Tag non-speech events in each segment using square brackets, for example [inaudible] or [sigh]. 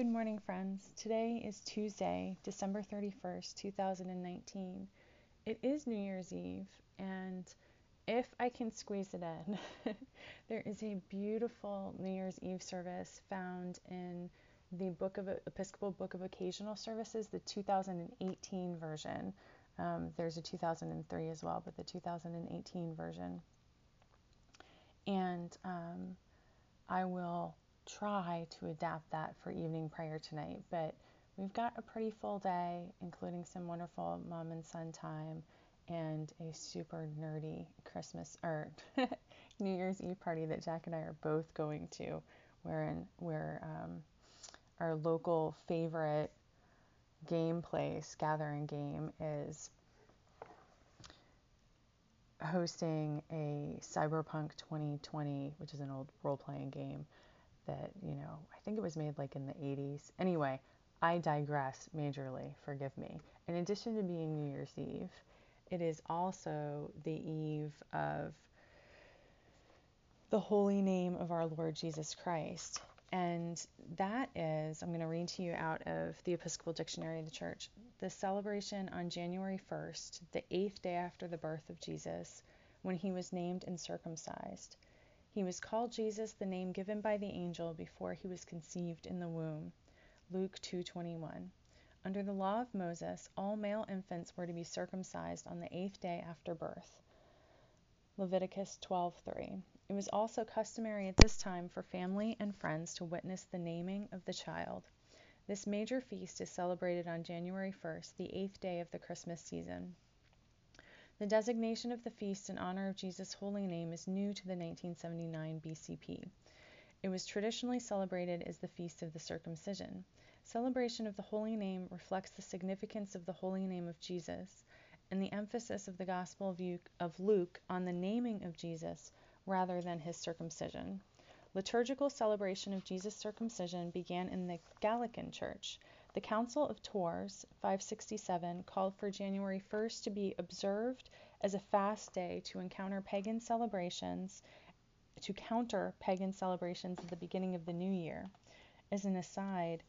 Good morning, friends. Today is Tuesday, December 31st, 2019. It is New Year's Eve, and if I can squeeze it in, [laughs] there is a beautiful New Year's Eve service found in the Book of Episcopal Book of Occasional Services, the 2018 version. Um, there's a 2003 as well, but the 2018 version. And um, I will try to adapt that for evening prayer tonight. But we've got a pretty full day, including some wonderful mom and son time and a super nerdy Christmas or [laughs] New Year's Eve party that Jack and I are both going to, wherein where um, our local favorite game place, gathering game, is hosting a Cyberpunk 2020, which is an old role playing game that, you know, I think it was made like in the 80s. Anyway, I digress majorly, forgive me. In addition to being New Year's Eve, it is also the eve of the holy name of our Lord Jesus Christ. And that is, I'm going to read to you out of the Episcopal Dictionary of the Church. The celebration on January 1st, the eighth day after the birth of Jesus, when he was named and circumcised. He was called Jesus, the name given by the angel before he was conceived in the womb. Luke 2:21. Under the law of Moses, all male infants were to be circumcised on the eighth day after birth. Leviticus 12:3. It was also customary at this time for family and friends to witness the naming of the child. This major feast is celebrated on January 1st, the eighth day of the Christmas season. The designation of the feast in honor of Jesus' holy name is new to the 1979 BCP. It was traditionally celebrated as the Feast of the Circumcision. Celebration of the Holy Name reflects the significance of the holy name of Jesus and the emphasis of the Gospel of Luke on the naming of Jesus rather than his circumcision. Liturgical celebration of Jesus' circumcision began in the Gallican Church. The Council of Tours, 567, called for January 1st to be observed as a fast day to encounter pagan celebrations, to counter pagan celebrations at the beginning of the new year. As an aside,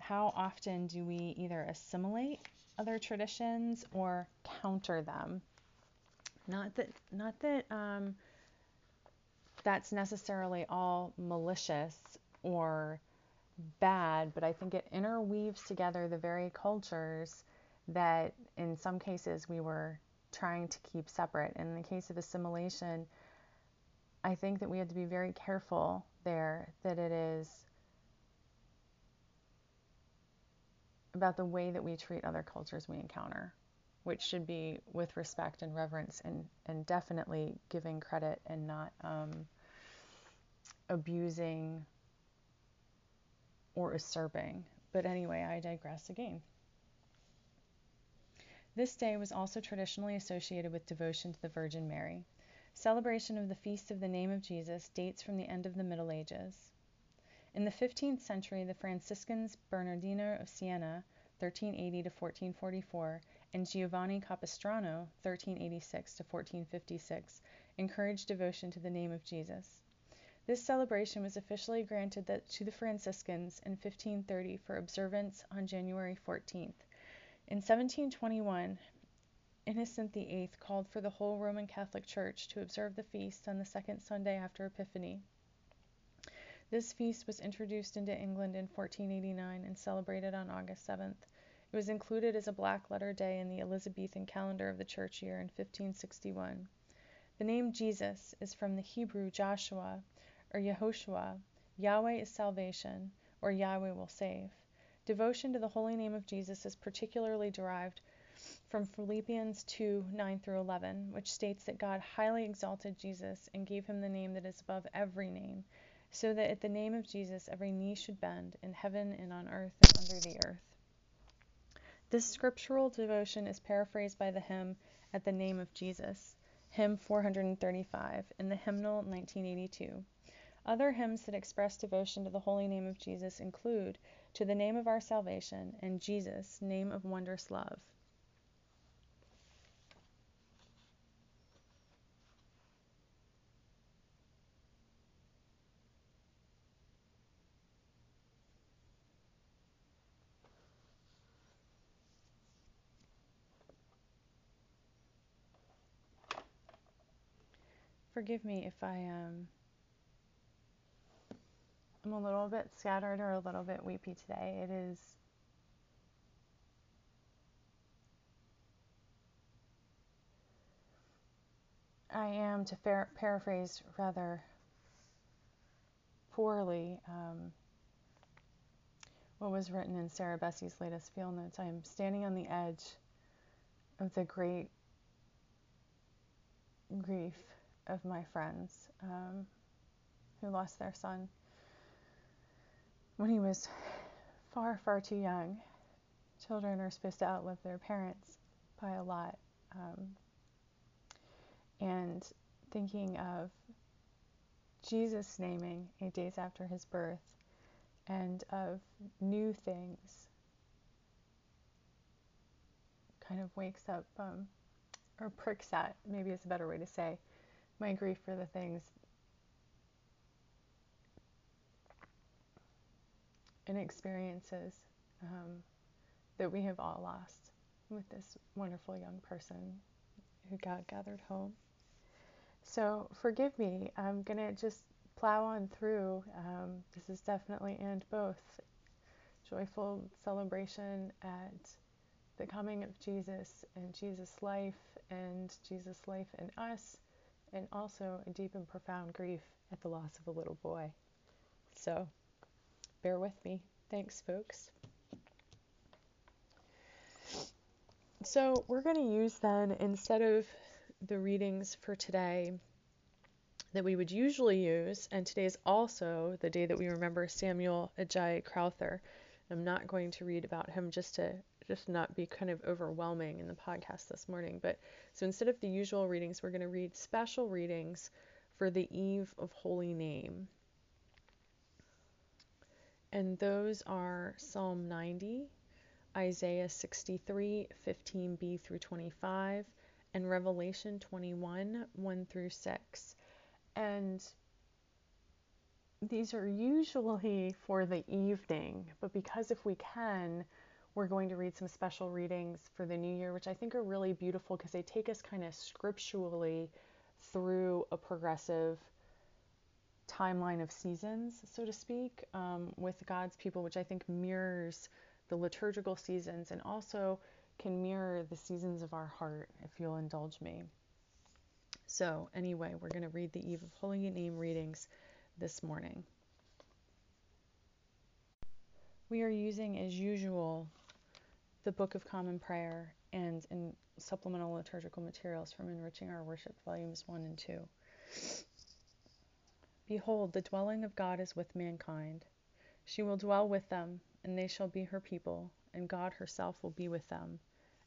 how often do we either assimilate other traditions or counter them? Not that, not that um, that's necessarily all malicious or bad, but I think it interweaves together the very cultures that in some cases we were trying to keep separate. In the case of assimilation, I think that we have to be very careful there that it is about the way that we treat other cultures we encounter, which should be with respect and reverence and, and definitely giving credit and not um, abusing or usurping. But anyway, I digress again. This day was also traditionally associated with devotion to the Virgin Mary. Celebration of the Feast of the Name of Jesus dates from the end of the Middle Ages. In the 15th century, the Franciscans Bernardino of Siena, 1380 to 1444, and Giovanni Capistrano, 1386 to 1456, encouraged devotion to the name of Jesus. This celebration was officially granted to the Franciscans in 1530 for observance on January 14th. In 1721, Innocent VIII called for the whole Roman Catholic Church to observe the feast on the second Sunday after Epiphany. This feast was introduced into England in 1489 and celebrated on August 7th. It was included as a black letter day in the Elizabethan calendar of the church year in 1561. The name Jesus is from the Hebrew Joshua, or Yehoshua, Yahweh is salvation, or Yahweh will save. Devotion to the holy name of Jesus is particularly derived from Philippians 2 9 through 11, which states that God highly exalted Jesus and gave him the name that is above every name, so that at the name of Jesus every knee should bend, in heaven and on earth and under the earth. This scriptural devotion is paraphrased by the hymn At the Name of Jesus, hymn 435, in the hymnal 1982. Other hymns that express devotion to the holy name of Jesus include To the Name of Our Salvation and Jesus, Name of Wondrous Love. Forgive me if I um, I'm a little bit scattered or a little bit weepy today. It is I am, to par- paraphrase rather poorly um, what was written in Sarah Bessey's latest field notes. I am standing on the edge of the great grief of my friends um, who lost their son when he was far, far too young. Children are supposed to outlive their parents by a lot. Um, and thinking of Jesus naming eight days after his birth and of new things kind of wakes up um, or pricks at, maybe it's a better way to say, my grief for the things and experiences um, that we have all lost with this wonderful young person who God gathered home. So forgive me. I'm going to just plow on through. Um, this is definitely and both. Joyful celebration at the coming of Jesus and Jesus' life and Jesus' life in us, and also a deep and profound grief at the loss of a little boy. So bear with me. Thanks, folks. So, we're going to use then, instead of the readings for today that we would usually use, and today is also the day that we remember Samuel Ajayi Crowther. I'm not going to read about him just to just not be kind of overwhelming in the podcast this morning. But so instead of the usual readings, we're going to read special readings for the Eve of Holy Name. And those are Psalm 90, Isaiah 63, 15b through 25, and Revelation 21, 1 through 6. And these are usually for the evening, but because if we can, we're going to read some special readings for the new year, which I think are really beautiful because they take us kind of scripturally through a progressive timeline of seasons, so to speak, um, with God's people, which I think mirrors the liturgical seasons and also can mirror the seasons of our heart, if you'll indulge me. So, anyway, we're going to read the Eve of Holy Name readings this morning. We are using, as usual, the Book of Common Prayer and supplemental liturgical materials from Enriching Our Worship, volumes 1 and 2. Behold, the dwelling of God is with mankind. She will dwell with them, and they shall be her people, and God herself will be with them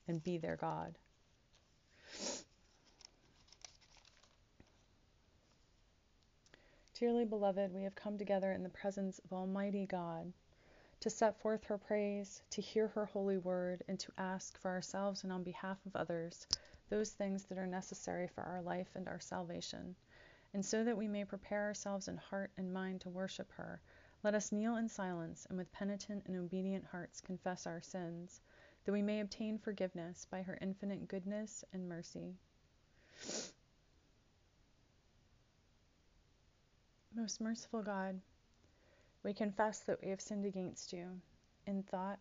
and be their God. Dearly beloved, we have come together in the presence of Almighty God to set forth her praise, to hear her holy word, and to ask for ourselves and on behalf of others those things that are necessary for our life and our salvation. And so that we may prepare ourselves in heart and mind to worship her, let us kneel in silence and with penitent and obedient hearts confess our sins, that we may obtain forgiveness by her infinite goodness and mercy. Most merciful God, we confess that we have sinned against you in thought,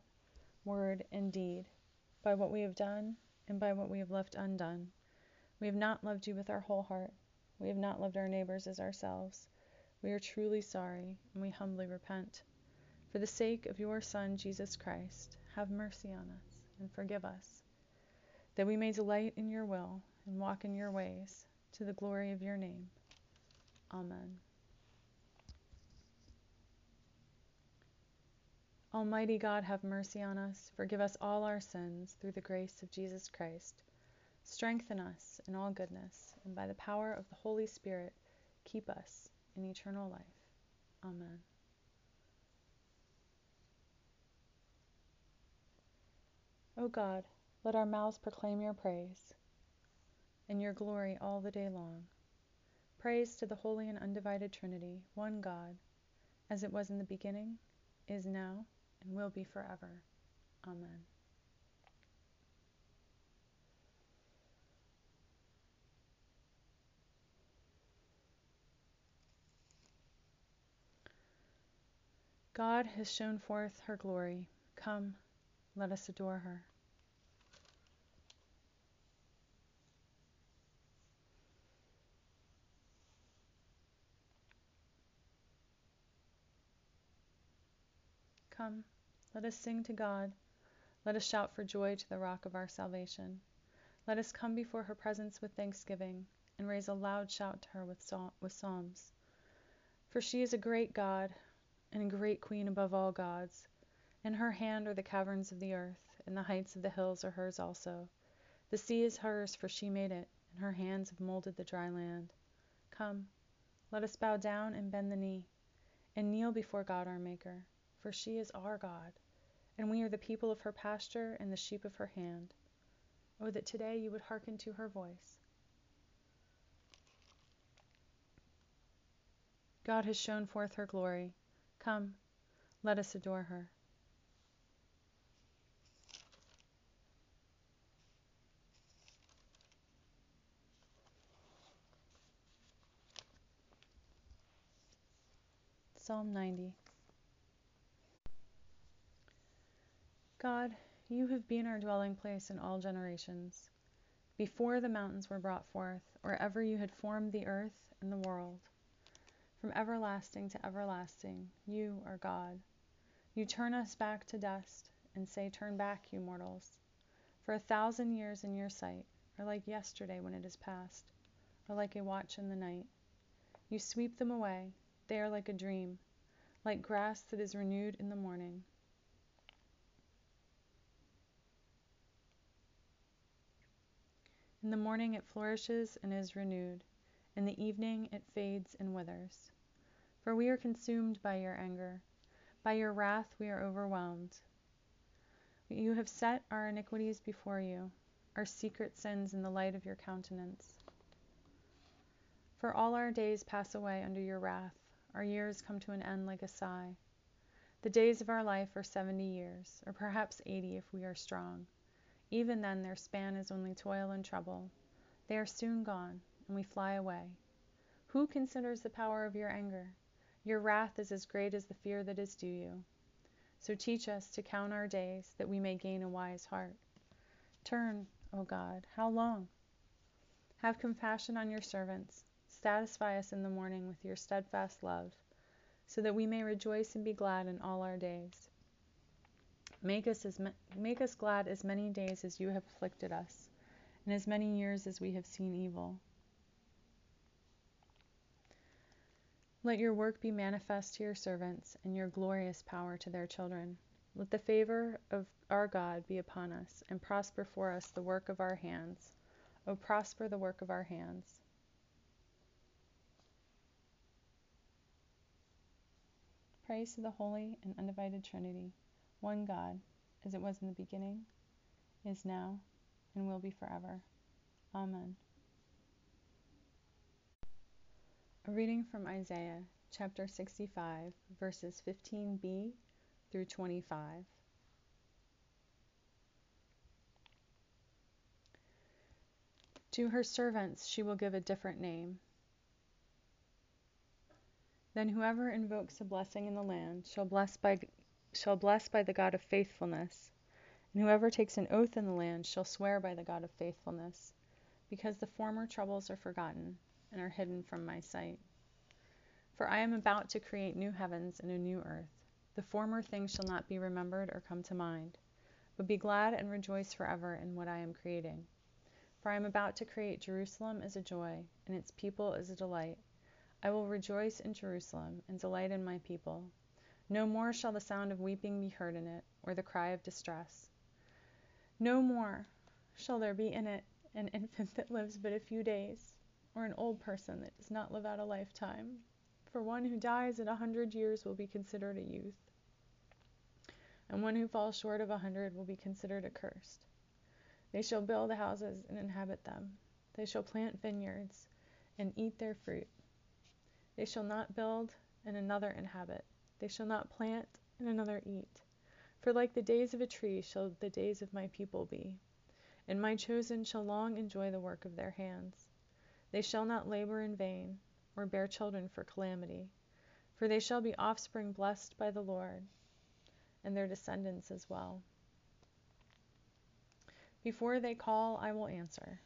word, and deed, by what we have done and by what we have left undone. We have not loved you with our whole heart. We have not loved our neighbors as ourselves. We are truly sorry, and we humbly repent. For the sake of your Son, Jesus Christ, have mercy on us and forgive us, that we may delight in your will and walk in your ways, to the glory of your name. Amen. Almighty God, have mercy on us, forgive us all our sins through the grace of Jesus Christ. Strengthen us in all goodness, and by the power of the Holy Spirit, keep us in eternal life. Amen. O God, let our mouths proclaim your praise and your glory all the day long. Praise to the holy and undivided Trinity, one God, as it was in the beginning, is now, and will be forever. Amen. God has shown forth her glory. Come, let us adore her. Come, let us sing to God. Let us shout for joy to the rock of our salvation. Let us come before her presence with thanksgiving and raise a loud shout to her with, psalms. For she is a great God and a great queen above all gods. In her hand are the caverns of the earth, and the heights of the hills are hers also. The sea is hers, for she made it, and her hands have molded the dry land. Come, let us bow down and bend the knee, and kneel before God our Maker, for she is our God, and we are the people of her pasture and the sheep of her hand. Oh, that today you would hearken to her voice. God has shown forth her glory. Come, let us adore her. Psalm 90 God, you have been our dwelling place in all generations. Before the mountains were brought forth, or ever you had formed the earth and the world. From everlasting to everlasting, you are God. You turn us back to dust and say, Turn back, you mortals. For a thousand years in your sight are like yesterday when it is past, or like a watch in the night. You sweep them away, they are like a dream, like grass that is renewed in the morning. In the morning it flourishes and is renewed. In the evening it fades and withers. For we are consumed by your anger. By your wrath we are overwhelmed. You have set our iniquities before you, our secret sins in the light of your countenance. For all our days pass away under your wrath, our years come to an end like a sigh. The days of our life are seventy years, or perhaps eighty if we are strong. Even then, their span is only toil and trouble. They are soon gone, and we fly away. Who considers the power of your anger? Your wrath is as great as the fear that is due you. So teach us to count our days, that we may gain a wise heart. Turn, O God, how long? Have compassion on your servants. Satisfy us in the morning with your steadfast love, so that we may rejoice and be glad in all our days. Make us, as make us glad as many days as you have afflicted us, and as many years as we have seen evil. Let your work be manifest to your servants, and your glorious power to their children. Let the favor of our God be upon us, and prosper for us the work of our hands. O prosper the work of our hands. Praise to the Holy and Undivided Trinity, one God, as it was in the beginning, is now, and will be forever. Amen. A reading from Isaiah chapter 65, verses 15b through 25. To her servants she will give a different name. Then whoever invokes a blessing in the land shall bless by shall bless by the God of faithfulness, and whoever takes an oath in the land shall swear by the God of faithfulness, because the former troubles are forgotten and are hidden from my sight. For I am about to create new heavens and a new earth. The former things shall not be remembered or come to mind, but be glad and rejoice forever in what I am creating. For I am about to create Jerusalem as a joy, and its people as a delight. I will rejoice in Jerusalem and delight in my people. No more shall the sound of weeping be heard in it, or the cry of distress. No more shall there be in it an infant that lives but a few days, or an old person that does not live out a lifetime, for one who dies at a hundred years will be considered a youth, and one who falls short of a hundred will be considered accursed. They shall build houses and inhabit them. They shall plant vineyards and eat their fruit. They shall not build and another inhabit. They shall not plant and another eat. For like the days of a tree shall the days of my people be, and my chosen shall long enjoy the work of their hands. They shall not labor in vain, or bear children for calamity. For they shall be offspring blessed by the Lord, and their descendants as well. Before they call, I will answer.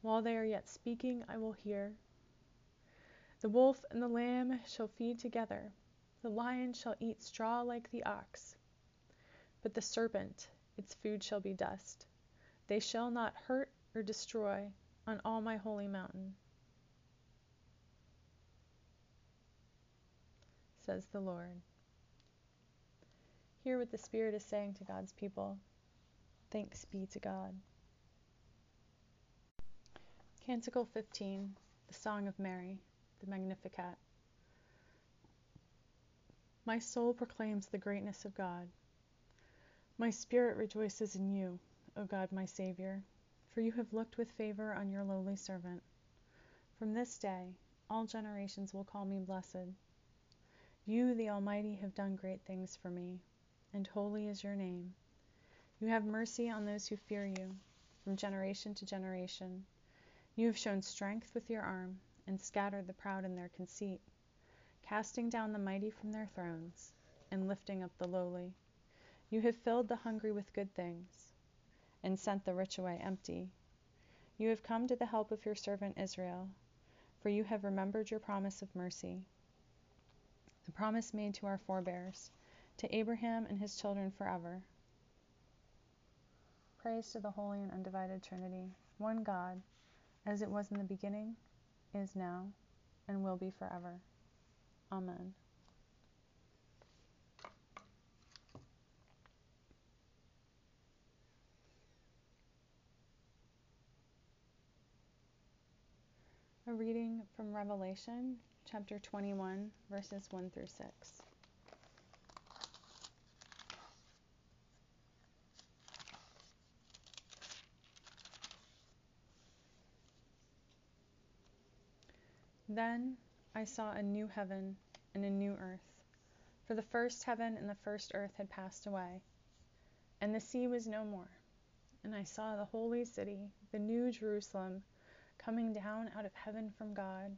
While they are yet speaking, I will hear. The wolf and the lamb shall feed together, the lion shall eat straw like the ox. But the serpent, its food shall be dust. They shall not hurt or destroy on all my holy mountain, says the Lord. Hear what the Spirit is saying to God's people. Thanks be to God. Canticle 15, the Song of Mary the Magnificat. My soul proclaims the greatness of God. My spirit rejoices in you, O God, my Savior, for you have looked with favor on your lowly servant. From this day, all generations will call me blessed. You, the Almighty, have done great things for me, and holy is your name. You have mercy on those who fear you, from generation to generation. You have shown strength with your arm and scattered the proud in their conceit, casting down the mighty from their thrones, and lifting up the lowly. You have filled the hungry with good things, and sent the rich away empty. You have come to the help of your servant Israel, for you have remembered your promise of mercy, the promise made to our forebears, to Abraham and his children forever. Praise to the Holy and Undivided Trinity, one God, as it was in the beginning is now, and will be forever. Amen. A reading from Revelation chapter 21, verses 1 through 6. Then I saw a new heaven and a new earth, for the first heaven and the first earth had passed away, and the sea was no more. And I saw the holy city, the new Jerusalem, coming down out of heaven from God,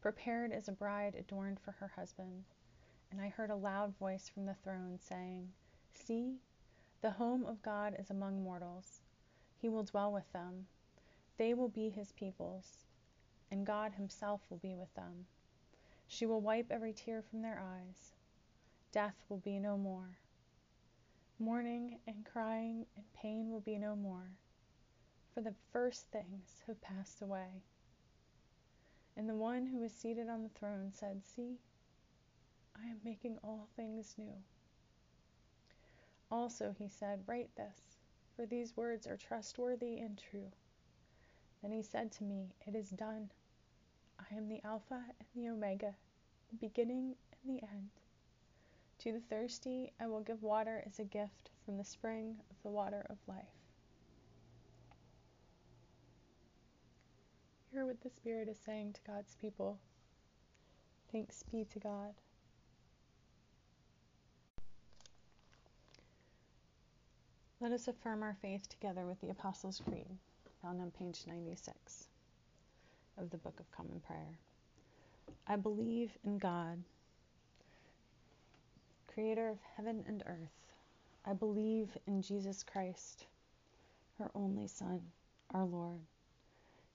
prepared as a bride adorned for her husband. And I heard a loud voice from the throne saying, See, the home of God is among mortals. He will dwell with them. They will be his peoples and God Himself will be with them. She will wipe every tear from their eyes. Death will be no more. Mourning and crying and pain will be no more, for the first things have passed away. And the one who was seated on the throne said, See, I am making all things new. Also, he said, Write this, for these words are trustworthy and true. Then he said to me, It is done. I am the Alpha and the Omega, the beginning and the end. To the thirsty, I will give water as a gift from the spring of the water of life. Hear what the Spirit is saying to God's people. Thanks be to God. Let us affirm our faith together with the Apostles' Creed, found on page 96 of the Book of Common Prayer. I believe in God, creator of heaven and earth. I believe in Jesus Christ, her only Son, our Lord.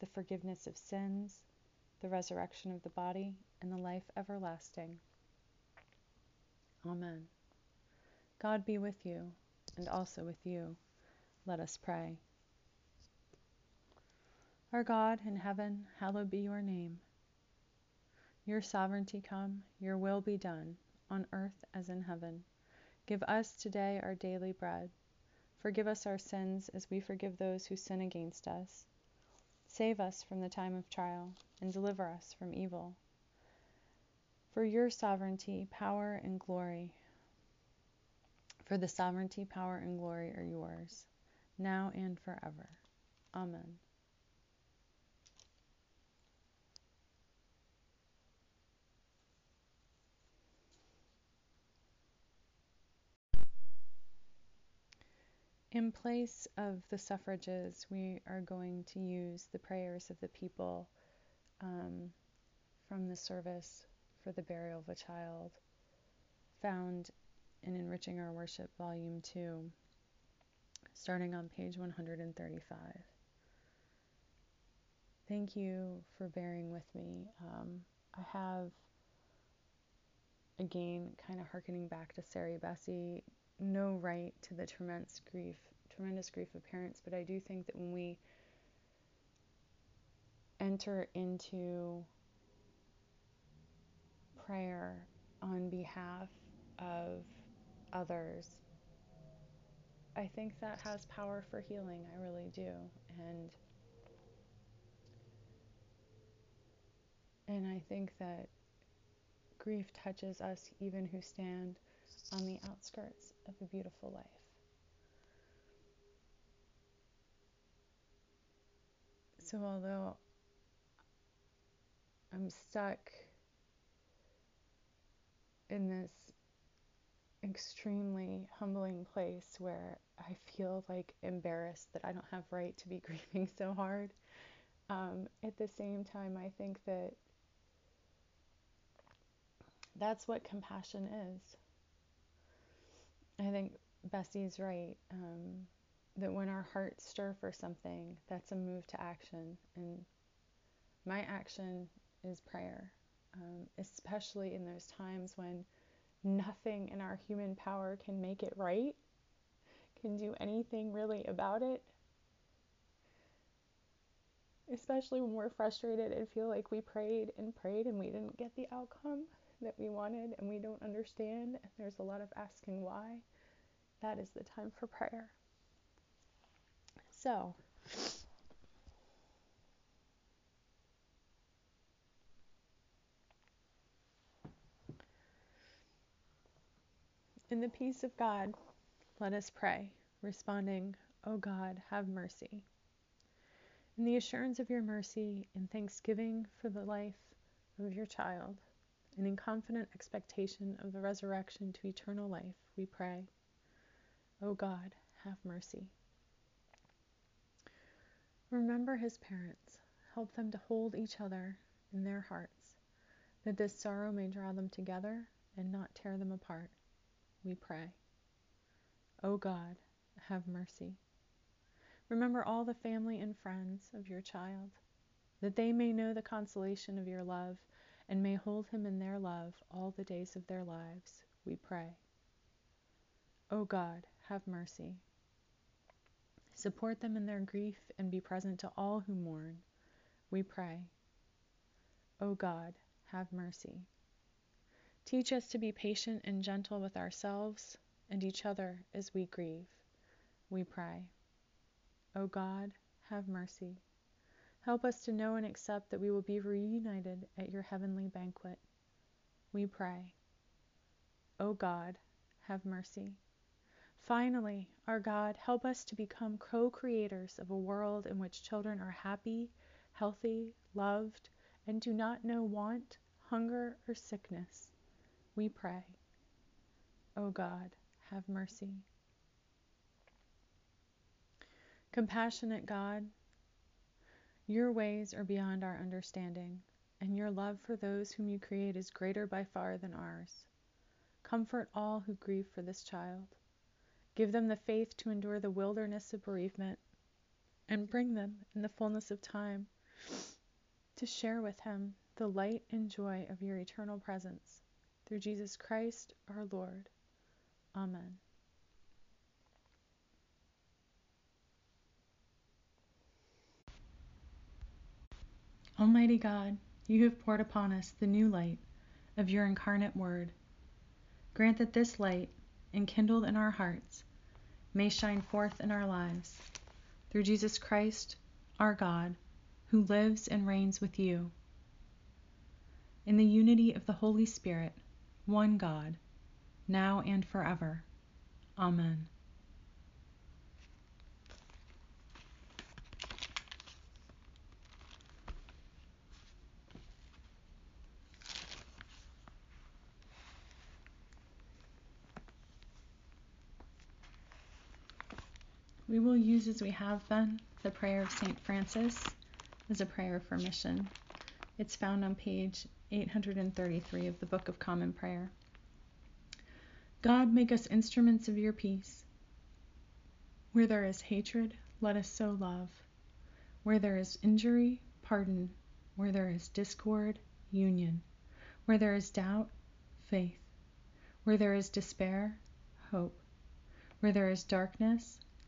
the forgiveness of sins, the resurrection of the body, and the life everlasting. Amen. God be with you, and also with you. Let us pray. Our God in heaven, hallowed be your name. Your sovereignty come, your will be done, on earth as in heaven. Give us today our daily bread. Forgive us our sins as we forgive those who sin against us. Save us from the time of trial, and deliver us from evil. For your sovereignty, power, and glory, for the sovereignty, power, and glory are yours, now and forever. Amen. In place of the suffrages, we are going to use the prayers of the people um, from the service for the burial of a child, found in Enriching Our Worship, Volume 2, starting on page 135. Thank you for bearing with me. Um, I have, again, kind of harkening back to Sarah Bessey, no right to the tremendous grief, tremendous grief of parents, but I do think that when we enter into prayer on behalf of others, I think that has power for healing. I really do. And and I think that grief touches us even who stand on the outskirts of a beautiful life. So, although I'm stuck in this extremely humbling place where I feel like embarrassed that I don't have right to be [laughs] grieving so hard. Um, at the same time, I think that that's what compassion is. I think Bessey's right um, that when our hearts stir for something, that's a move to action. And my action is prayer, um, especially in those times when nothing in our human power can make it right, can do anything really about it. Especially when we're frustrated and feel like we prayed and prayed and we didn't get the outcome that we wanted and we don't understand, and there's a lot of asking why, that is the time for prayer. So, in the peace of God, let us pray, responding, O God, have mercy. In the assurance of your mercy, in thanksgiving for the life of your child, and in confident expectation of the resurrection to eternal life, we pray, O God, have mercy. Remember his parents. Help them to hold each other in their hearts, that this sorrow may draw them together and not tear them apart. We pray. O God, have mercy. Remember all the family and friends of your child, that they may know the consolation of your love and may hold him in their love all the days of their lives, we pray. O God, have mercy. Support them in their grief and be present to all who mourn, we pray. O God, have mercy. Teach us to be patient and gentle with ourselves and each other as we grieve, we pray. O God, have mercy. Help us to know and accept that we will be reunited at your heavenly banquet. We pray. O God, have mercy. Finally, our God, help us to become co creators of a world in which children are happy, healthy, loved, and do not know want, hunger, or sickness. We pray. O God, have mercy. Compassionate God, your ways are beyond our understanding, and your love for those whom you create is greater by far than ours. Comfort all who grieve for this child. Give them the faith to endure the wilderness of bereavement, and bring them, in the fullness of time, to share with him the light and joy of your eternal presence. Through Jesus Christ our Lord. Amen. Almighty God, you have poured upon us the new light of your incarnate Word. Grant that this light, enkindled in our hearts, may shine forth in our lives. Through Jesus Christ, our God, who lives and reigns with you. In the unity of the Holy Spirit, one God, now and forever. Amen. We will use as we have been the prayer of St. Francis as a prayer for mission. It's found on page 833 of the Book of Common Prayer. God, make us instruments of your peace. Where there is hatred, let us sow love. Where there is injury, pardon. Where there is discord, union. Where there is doubt, faith. Where there is despair, hope. Where there is darkness,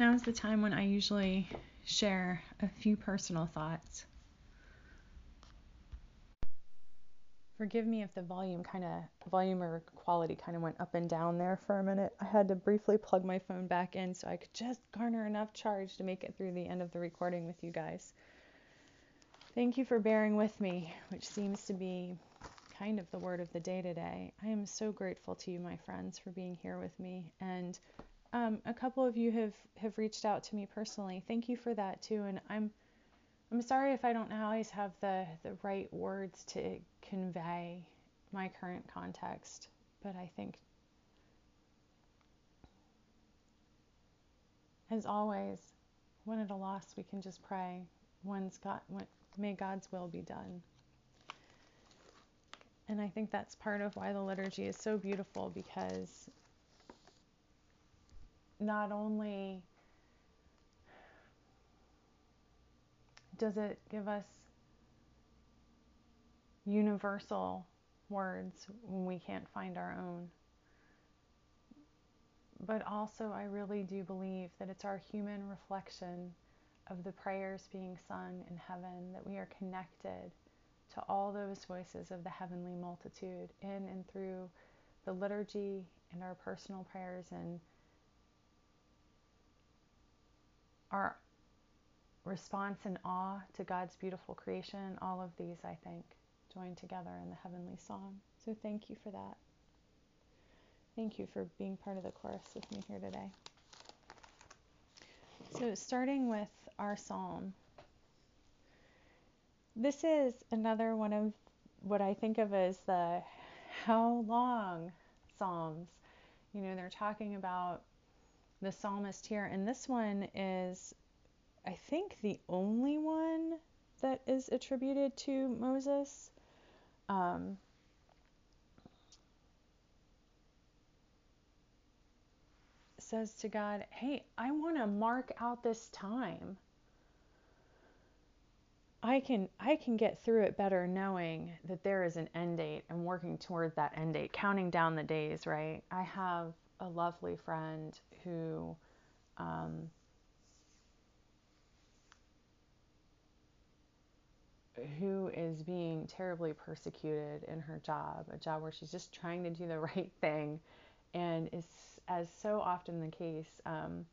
Now is the time when I usually share a few personal thoughts. Forgive me if the volume kind of volume or quality kind of went up and down there for a minute. I had to briefly plug my phone back in so I could just garner enough charge to make it through the end of the recording with you guys. Thank you for bearing with me, which seems to be kind of the word of the day today. I am so grateful to you, my friends, for being here with me and um, a couple of you have have reached out to me personally. Thank you for that too. And I'm I'm sorry if I don't always have the the right words to convey my current context, but I think as always, when at a loss, we can just pray. When's God, may God's will be done. And I think that's part of why the liturgy is so beautiful because not only does it give us universal words when we can't find our own, but also I really do believe that it's our human reflection of the prayers being sung in heaven that we are connected to all those voices of the heavenly multitude in and through the liturgy and our personal prayers and our response and awe to God's beautiful creation, all of these, I think, join together in the heavenly song. So thank you for that. Thank you for being part of the chorus with me here today. So, starting with our psalm, this is another one of what I think of as the how long psalms. You know, they're talking about the psalmist here. And this one is, I think, the only one that is attributed to Moses. Um, says to God, Hey, I want to mark out this time. I can I can get through it better knowing that there is an end date and working toward that end date, counting down the days, right? I have a lovely friend who um, who is being terribly persecuted in her job, a job where she's just trying to do the [laughs] right thing, and is as so often the case. Um,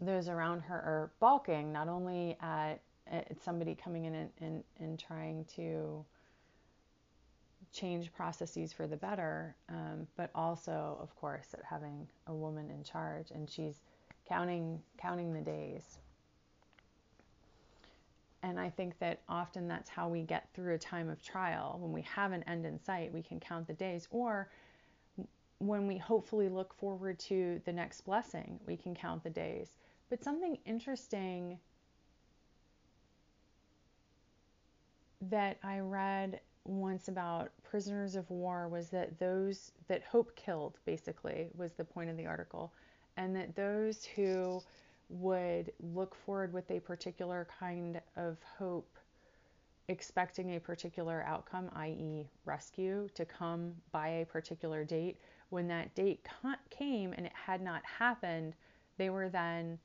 those around her are balking not only at, at somebody coming in and, and, and trying to change processes for the better, um, but also, of course, at having a woman in charge, and she's counting counting the days. And I think that often that's how we get through a time of trial. When we have an end in sight, we can count the days, or when we hopefully look forward to the next blessing, we can count the days. But something interesting that I read once about prisoners of war was that those that hope killed basically was the point of the article and that those who would look forward with a particular kind of hope expecting a particular outcome i.e. rescue to come by a particular date when that date came and it had not happened, they were then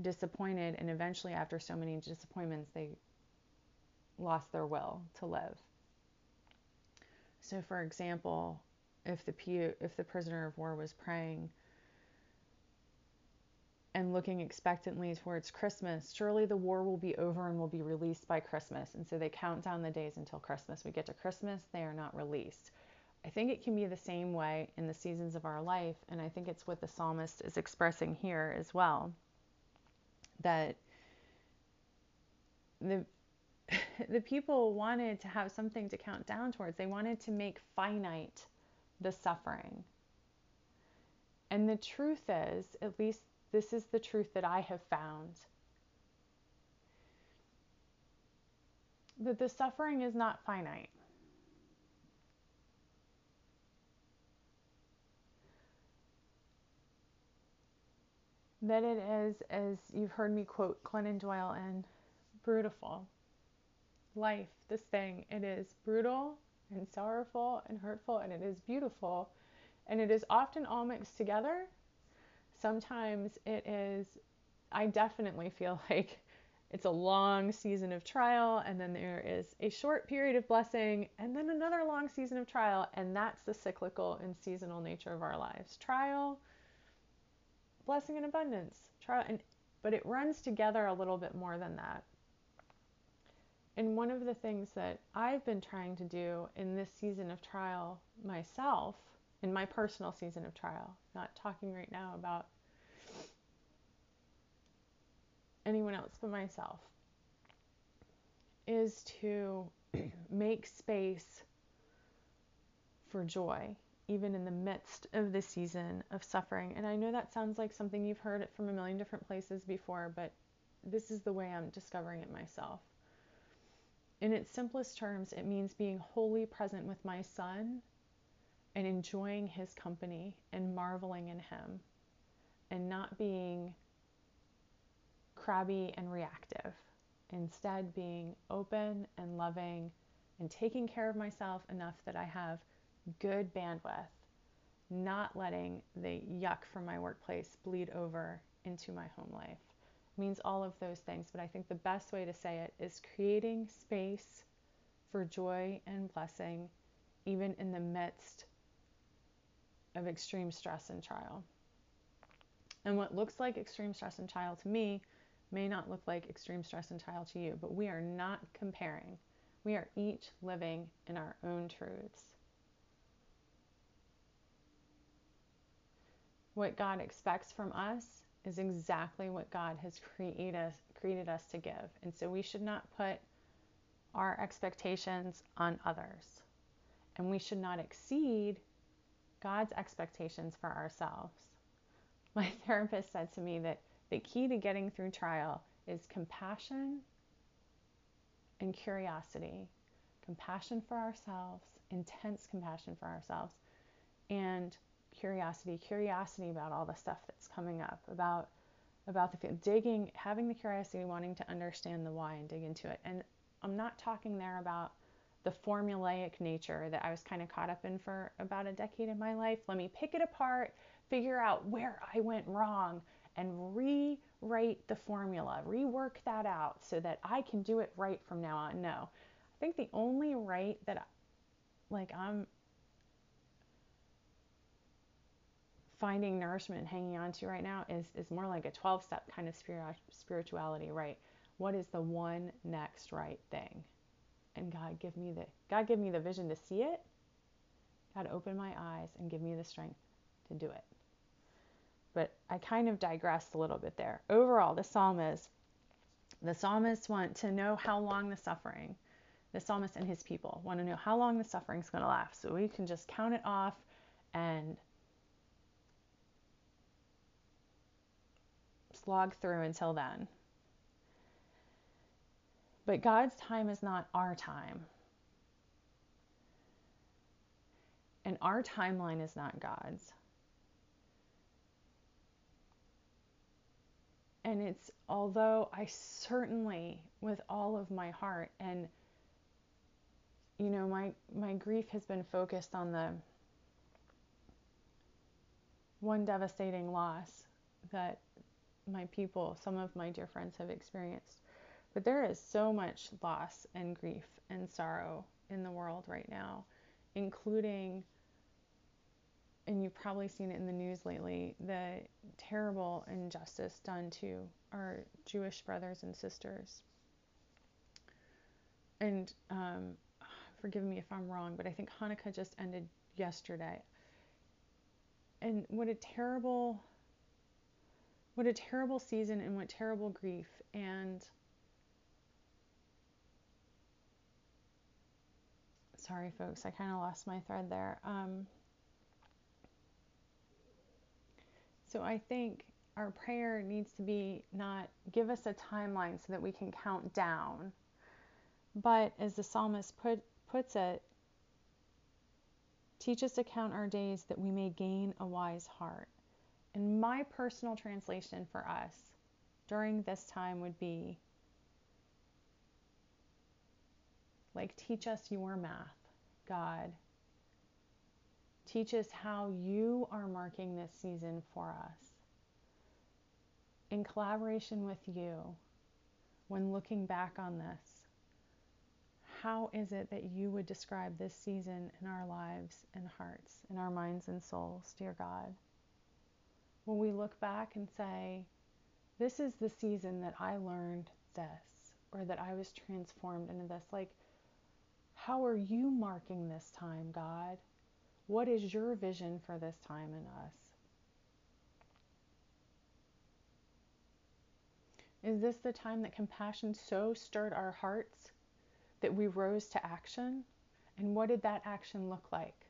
disappointed. And eventually, after so many disappointments, they lost their will to live. So, for example, if the if the prisoner of war was praying and looking expectantly towards Christmas, surely the war will be over and will be released by Christmas. And so they count down the days until Christmas. We get to Christmas, they are not released. I think it can be the same way in the seasons of our life, and I think it's what the psalmist is expressing here as well. That the [laughs] the people wanted to have something to count down towards. They wanted to make finite the suffering. And the truth is, at least this is the truth that I have found, that the suffering is not finite. That it is, as you've heard me quote Glennon Doyle and Brutiful life, this thing. It is brutal and sorrowful and hurtful, and it is beautiful. And it is often all mixed together. Sometimes it is, I definitely feel [laughs] like it's a long season of trial, and then there is a short period of blessing, and then another long season of trial. And that's the cyclical and seasonal nature of our lives trial, blessing, and abundance. Trial, and, but it runs together a little bit more than that. And one of the things that I've been trying to do in this season of trial myself, in my personal season of trial, not talking right now about anyone else but myself, is to [clears throat] make space for joy, even in the midst of the season of suffering. And I know that sounds like something you've heard it from a million different places before, but this is the way I'm discovering it myself. In its simplest terms, it means being wholly present with my son and enjoying his company and marveling in him and not being crabby and reactive. Instead, being open and loving and taking care of myself enough that I have good bandwidth, not letting the yuck from my workplace bleed over into my home life means all of those things, but I think the best way to say it is creating space for joy and blessing, even in the midst of extreme stress and trial. And what looks like extreme stress and trial to me may not look like extreme stress and trial to you, but we are not comparing. We are each living in our own truths. What God expects from us is exactly what God has created us, created us to give. And so we should not put our expectations on others. And we should not exceed God's expectations for ourselves. [laughs] My therapist said to me that the key to getting through trial is compassion and curiosity. Compassion for ourselves, intense compassion for ourselves, and curiosity, curiosity about all the stuff that's coming up, about about the field, digging, having the curiosity, wanting to understand the why and dig into it. And I'm not talking there about the formulaic nature that I was kind of caught up in for about a decade in my life. Let me pick it apart, figure out where I went wrong, and rewrite the formula, rework that out so that I can do it right from now on. No. I think the only right that like I'm finding nourishment and hanging on to right now is, is more like a 12 step kind of spirituality, right? What is the one next right thing? And God give me the God give me the vision to see it. God open my eyes and give me the strength to do it. But I kind of digressed a little bit there. Overall, the psalmist the psalmists want to know how long the suffering, the psalmist and his people want to know how long the suffering is going to last. So we can just count it off and slog through until then. But God's time is not our time. And our timeline is not God's. And it's although I certainly, with all of my heart, and you know, my, my grief has been focused on the one devastating loss that my people, some of my dear friends, have experienced. But there is so much loss and grief and sorrow in the world right now, including, and you've probably seen it in the news lately, the terrible injustice done to our Jewish brothers and sisters. And um, forgive me if I'm wrong, but I think Hanukkah just ended yesterday. And what a terrible, what a terrible season and what terrible grief. And sorry, folks, I kind of lost my thread there. Um, so I think our prayer needs to be not give us a timeline so that we can count down, but as the psalmist put, puts it, teach us to count our days that we may gain a wise heart. And my personal translation for us during this time would be like, teach us your math, God. Teach us how you are marking this season for us. In collaboration with you, when looking back on this, how is it that you would describe this season in our lives and hearts, in our minds and souls, dear God? Will we look back and say, This is the season that I learned this, or that I was transformed into this? Like, how are you marking this time, God? What is your vision for this time in us? Is this the time that compassion so stirred our hearts that we rose to action? And what did that action look like?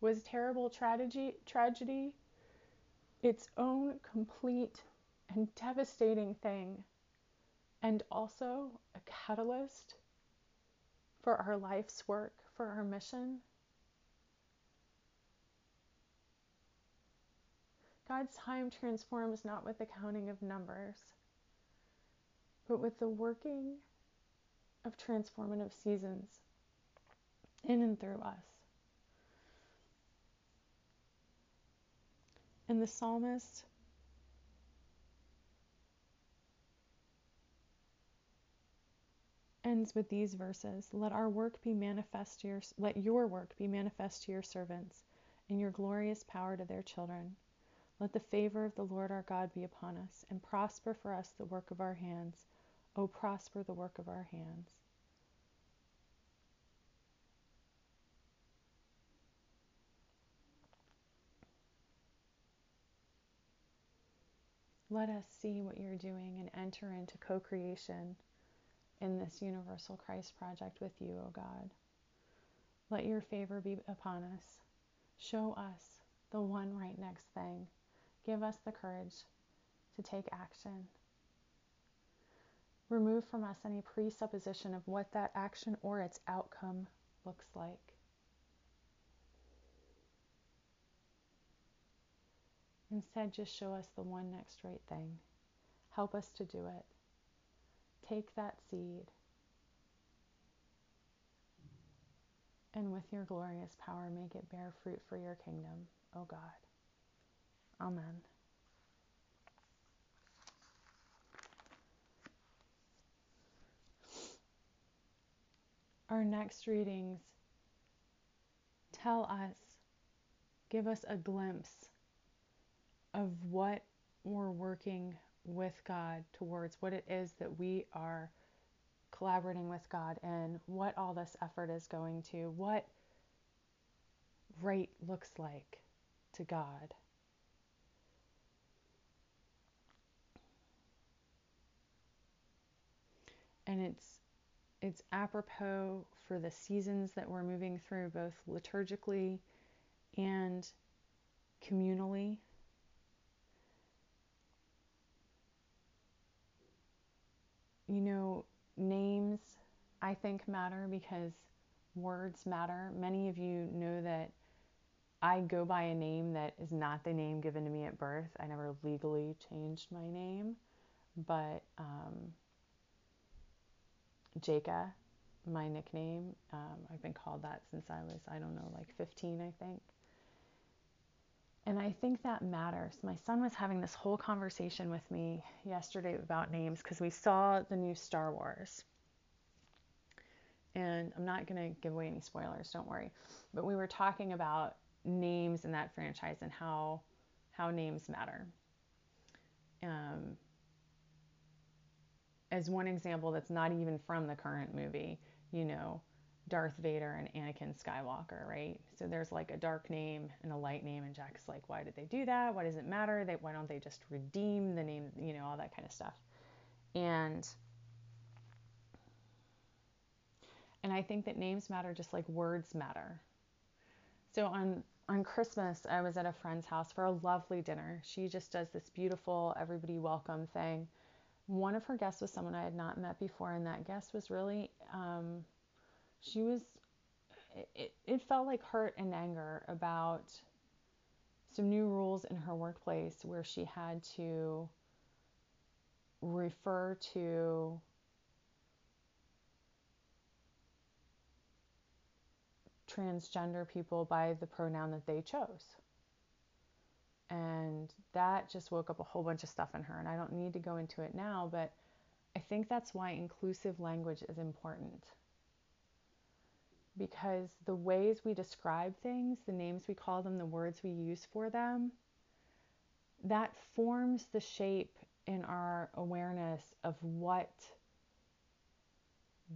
Was terrible tragedy tragedy its own complete and devastating thing and also a catalyst for our life's work, for our mission? God's time transforms not with the counting of numbers, but with the working of transformative seasons in and through us. And the psalmist. Ends with these verses let our work be manifest to your let your work be manifest to your servants and your glorious power to their children. Let the favor of the lord our god be upon us and prosper for us the work of our hands. O prosper the work of our hands. Let us see what you're doing and enter into co creation in this universal Christ project with you, O God. Let your favor be upon us. Show us the one right next thing. Give us the courage to take action Remove from us any presupposition of what that action or its outcome looks like. Instead, just show us the one next right thing. Help us to do it. Take that seed and with your glorious power make it bear fruit for your kingdom, O God. Amen. our next readings tell us, give us a glimpse of what we're working with God towards, what it is that we are collaborating with God in, what all this effort is going to, what right looks like to God. And it's it's apropos for the seasons that we're moving through, both liturgically and communally. You know, names I think matter because words matter. Many of you know that I go by a name that is not the name given to me at birth. I never legally changed my name, but um, Jaka, my nickname. Um, I've been called that since I was, I don't know, like 15, I think. And I think that matters. My son was having this whole conversation with me yesterday about names because we saw the new Star Wars. And I'm not going to give away any spoilers, don't worry. But we were talking about names in that franchise and how how names matter. Um, as one example that's not even from the current movie, you know, Darth Vader and Anakin Skywalker, right? So there's like a dark name and a light name, and Jack's like, why did they do that? Why does it matter? They, why don't they just redeem the name, you know, all that kind of stuff. And and I think that names matter just like words matter. So on on Christmas, I was at a friend's house for a lovely dinner. She just does this beautiful everybody welcome thing. One of her guests was someone I had not met before, and that guest was really um, she was it, it felt like hurt and anger about some new rules in her workplace where she had to refer to transgender people by the pronoun that they chose. And that just woke up a whole bunch of stuff in her. And I don't need to go into it now, but I think that's why inclusive language is important because the ways we describe things, the names we call them, the words we use for them, that forms the shape in our awareness of what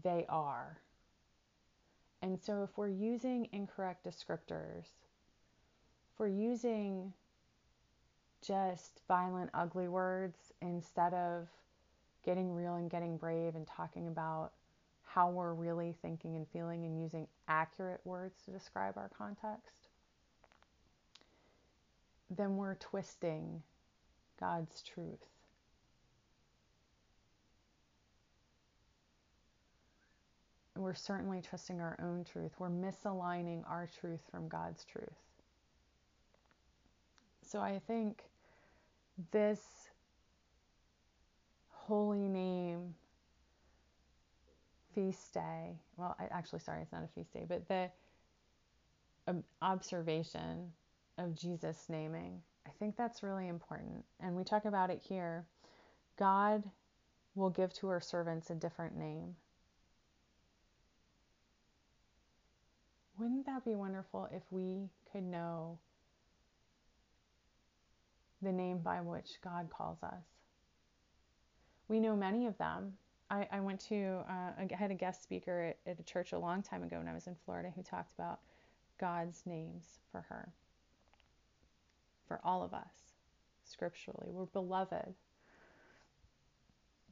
they are. And so if we're using incorrect descriptors, if we're using just violent, ugly words instead of getting real and getting brave and talking about how we're really thinking and feeling and using accurate words to describe our context, then we're twisting God's truth. We're certainly twisting our own truth. We're misaligning our truth from God's truth. So I think this holy name feast day, well, I, actually, sorry, it's not a feast day, but the um, observation of Jesus naming, I think that's really important. And we talk about it here. God will give to her servants a different name. Wouldn't that be wonderful if we could know the name by which God calls us? We know many of them, I, I went to, uh, I had a guest speaker at, at a church a long time ago when I was in Florida who talked about God's names for her, for all of us, scripturally. We're beloved,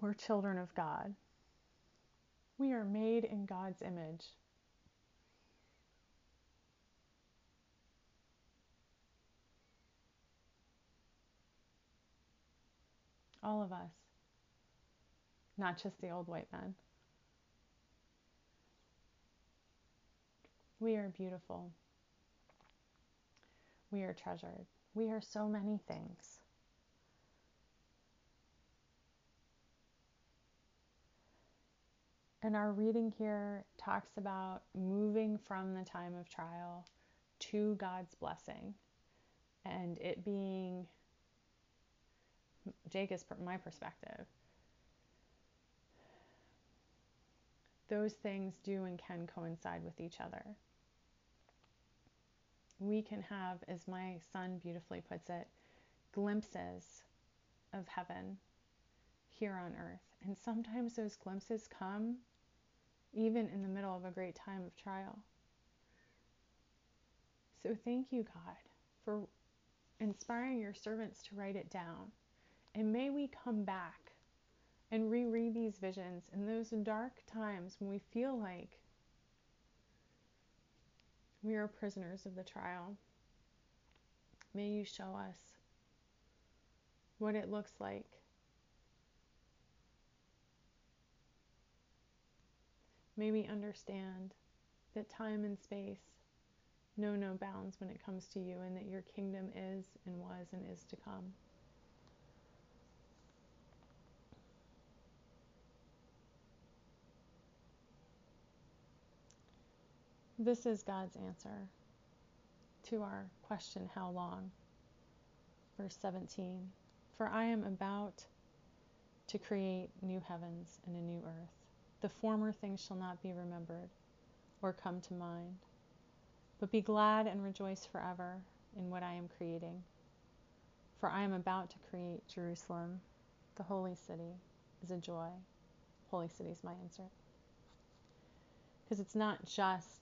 we're children of God. We are made in God's image. All of us not just the old white men. We are beautiful. We are treasured. We are so many things. And our reading here talks about moving from the time of trial to God's blessing and it being, Jake is my perspective, those things do and can coincide with each other. We can have, as my son beautifully puts it, glimpses of heaven here on earth. And sometimes those glimpses come even in the middle of a great time of trial. So thank you, God, for inspiring your servants to write it down. And may we come back and reread these visions in those dark times when we feel like we are prisoners of the trial. May you show us what it looks like. May we understand that time and space know no bounds when it comes to you and that your kingdom is and was and is to come. This is God's answer to our question, How long? Verse 17 For I am about to create new heavens and a new earth. The former things shall not be remembered or come to mind, but be glad and rejoice forever in what I am creating. For I am about to create Jerusalem, the holy city, as a joy. Holy city is my answer. Because it's not just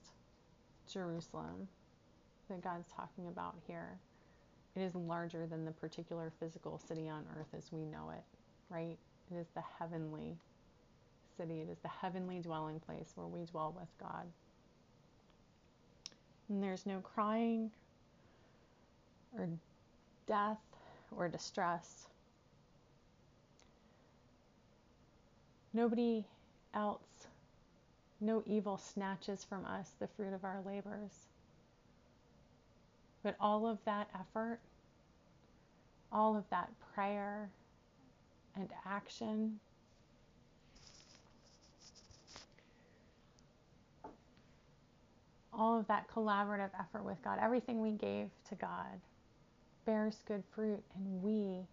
Jerusalem that God's talking about here. It is larger than the particular physical city on earth as we know it, right? It is the heavenly city, it is the heavenly dwelling place where we dwell with God. And there's no crying or death or distress. Nobody else, no evil snatches from us the fruit of our labors. But all of that effort, all of that prayer and action, all of that collaborative effort with God, everything we gave to God bears good fruit and we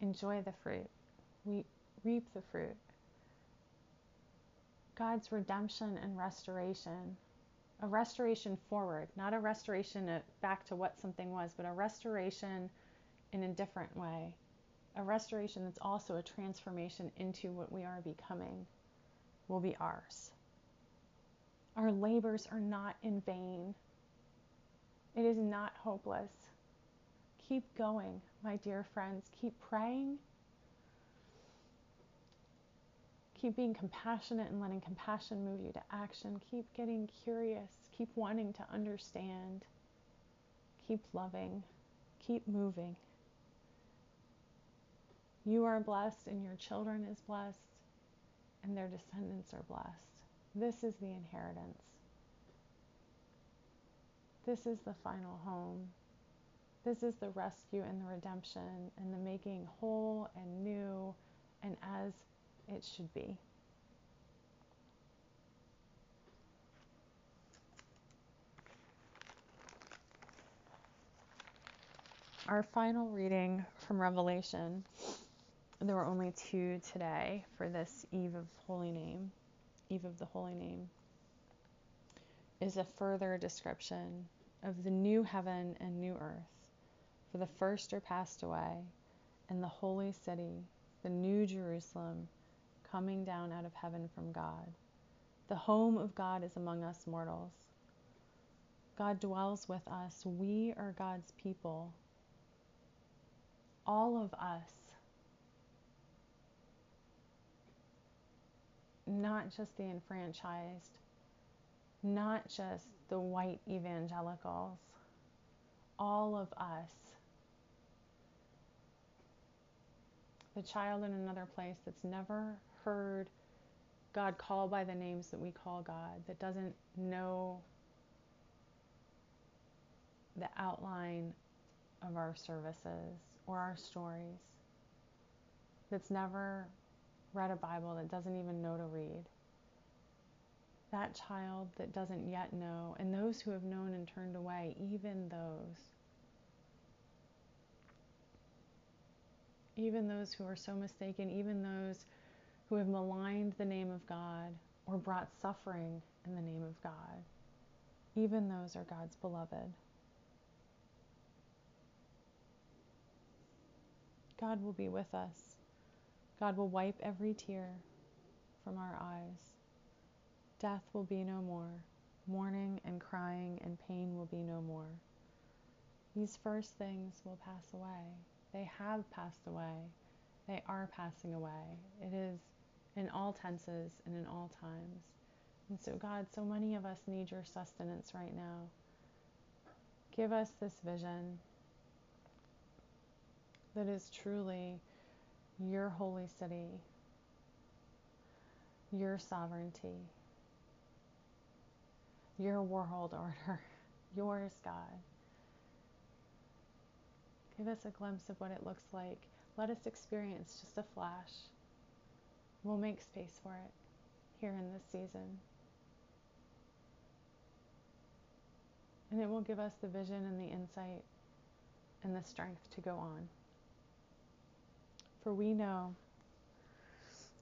enjoy the fruit. We reap the fruit. God's redemption and restoration, a restoration forward, not a restoration back to what something was, but a restoration in a different way. A restoration that's also a transformation into what we are becoming will be ours. Our labors are not in vain. It is not hopeless. Keep going, my dear friends. Keep praying. Keep being compassionate and letting compassion move you to action. Keep getting curious. Keep wanting to understand. Keep loving. Keep moving. You are blessed, and your children is blessed, and their descendants are blessed. This is the inheritance. This is the final home. This is the rescue and the redemption and the making whole and new and as it should be. Our final reading from Revelation, there were only two today for this Eve of Holy Name, Eve of the Holy Name, is a further description of the new heaven and new earth for the first are passed away, and the holy city, the new Jerusalem, coming down out of heaven from God. The home of God is among us mortals. God dwells with us. We are God's people. All of us. Not just the enfranchised, not just the white evangelicals, all of us the child in another place that's never heard God call by the names that we call God, that doesn't know the outline of our services or our stories, that's never read a Bible, that doesn't even know to read. That child that doesn't yet know, and those who have known and turned away, even those even those who are so mistaken, even those who have maligned the name of God or brought suffering in the name of God, even those are God's beloved. God will be with us. God will wipe every tear from our eyes. Death will be no more. Mourning and crying and pain will be no more. These first things will pass away. They have passed away. They are passing away. It is in all tenses and in all times. And so, God, so many of us need your sustenance right now. Give us this vision that is truly your holy city, your sovereignty, your world order, [laughs] yours, God. Give us a glimpse of what it looks like. Let us experience just a flash. We'll make space for it here in this season. And it will give us the vision and the insight and the strength to go on. For we know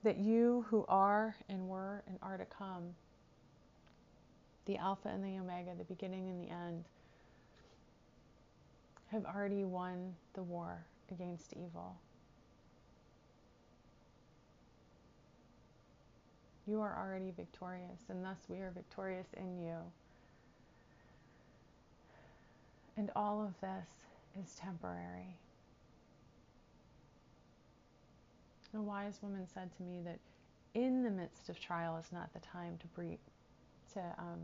that you who are and were and are to come, the Alpha and the Omega, the beginning and the end, have already won the war against evil. You are already victorious, and thus we are victorious in you. And all of this is temporary. A wise woman said to me that in the midst of trial is not the time to breathe, to um,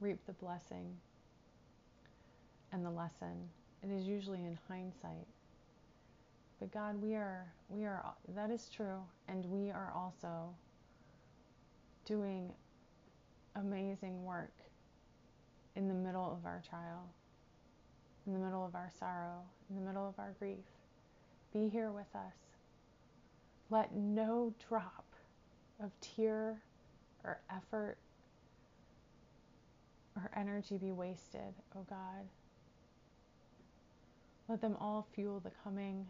reap the blessing and the lesson. It is usually in hindsight. But God, we are we are that is true and we are also doing amazing work in the middle of our trial in the middle of our sorrow, in the middle of our grief. Be here with us. Let no drop of tear or effort or energy be wasted, O oh God. Let them all fuel the coming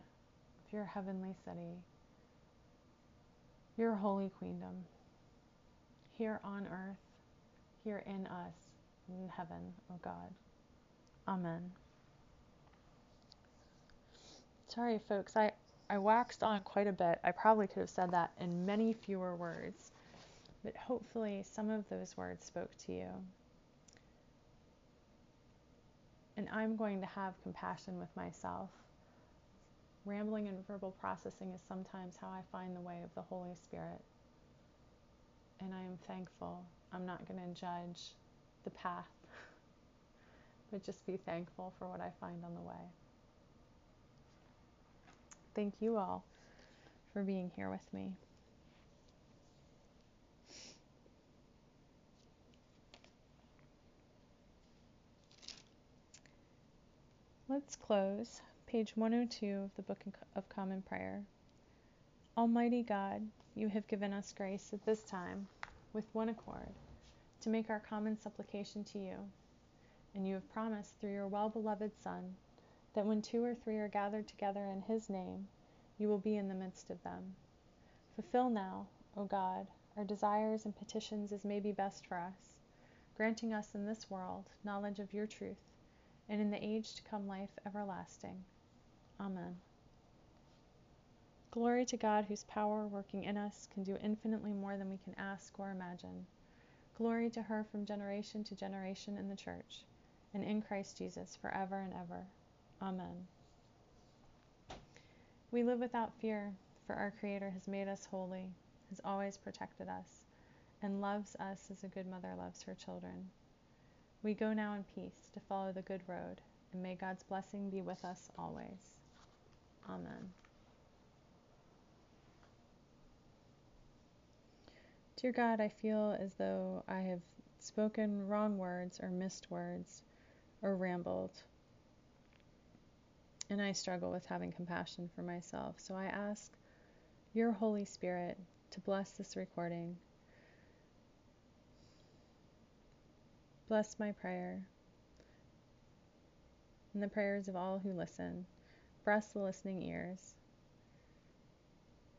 your heavenly city, your holy queendom, here on earth, here in us, in heaven, O oh God. Amen. Sorry, folks, I, I waxed on quite a bit. I probably could have said that in many fewer words, but hopefully some of those words spoke to you. And I'm going to have compassion with myself. Rambling and verbal processing is sometimes how I find the way of the Holy Spirit. And I am thankful. I'm not going to judge the path, [laughs] but just be thankful for what I find on the way thank you all for being here with me. Let's close page 102 of the Book of Common Prayer. Almighty God, you have given us grace at this time, with one accord, to make our common supplication to you. And you have promised through your well beloved Son that when two or three are gathered together in his name, you will be in the midst of them. Fulfill now, O God, our desires and petitions as may be best for us, granting us in this world knowledge of your truth, and in the age to come life everlasting. Amen. Glory to God, whose power working in us can do infinitely more than we can ask or imagine. Glory to her from generation to generation in the church, and in Christ Jesus forever and ever. Amen. We live without fear, for our Creator has made us holy, has always protected us, and loves us as a good mother loves her children. We go now in peace to follow the good road, and may God's blessing be with us always. Amen. Dear God, I feel as though I have spoken wrong words or missed words or rambled and I struggle with having compassion for myself. So I ask your Holy Spirit to bless this recording. Bless my prayer and the prayers of all who listen. Bless the listening ears.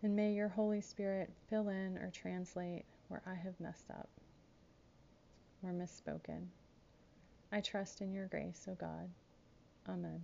And may your Holy Spirit fill in or translate where I have messed up or misspoken. I trust in your grace, O God. Amen.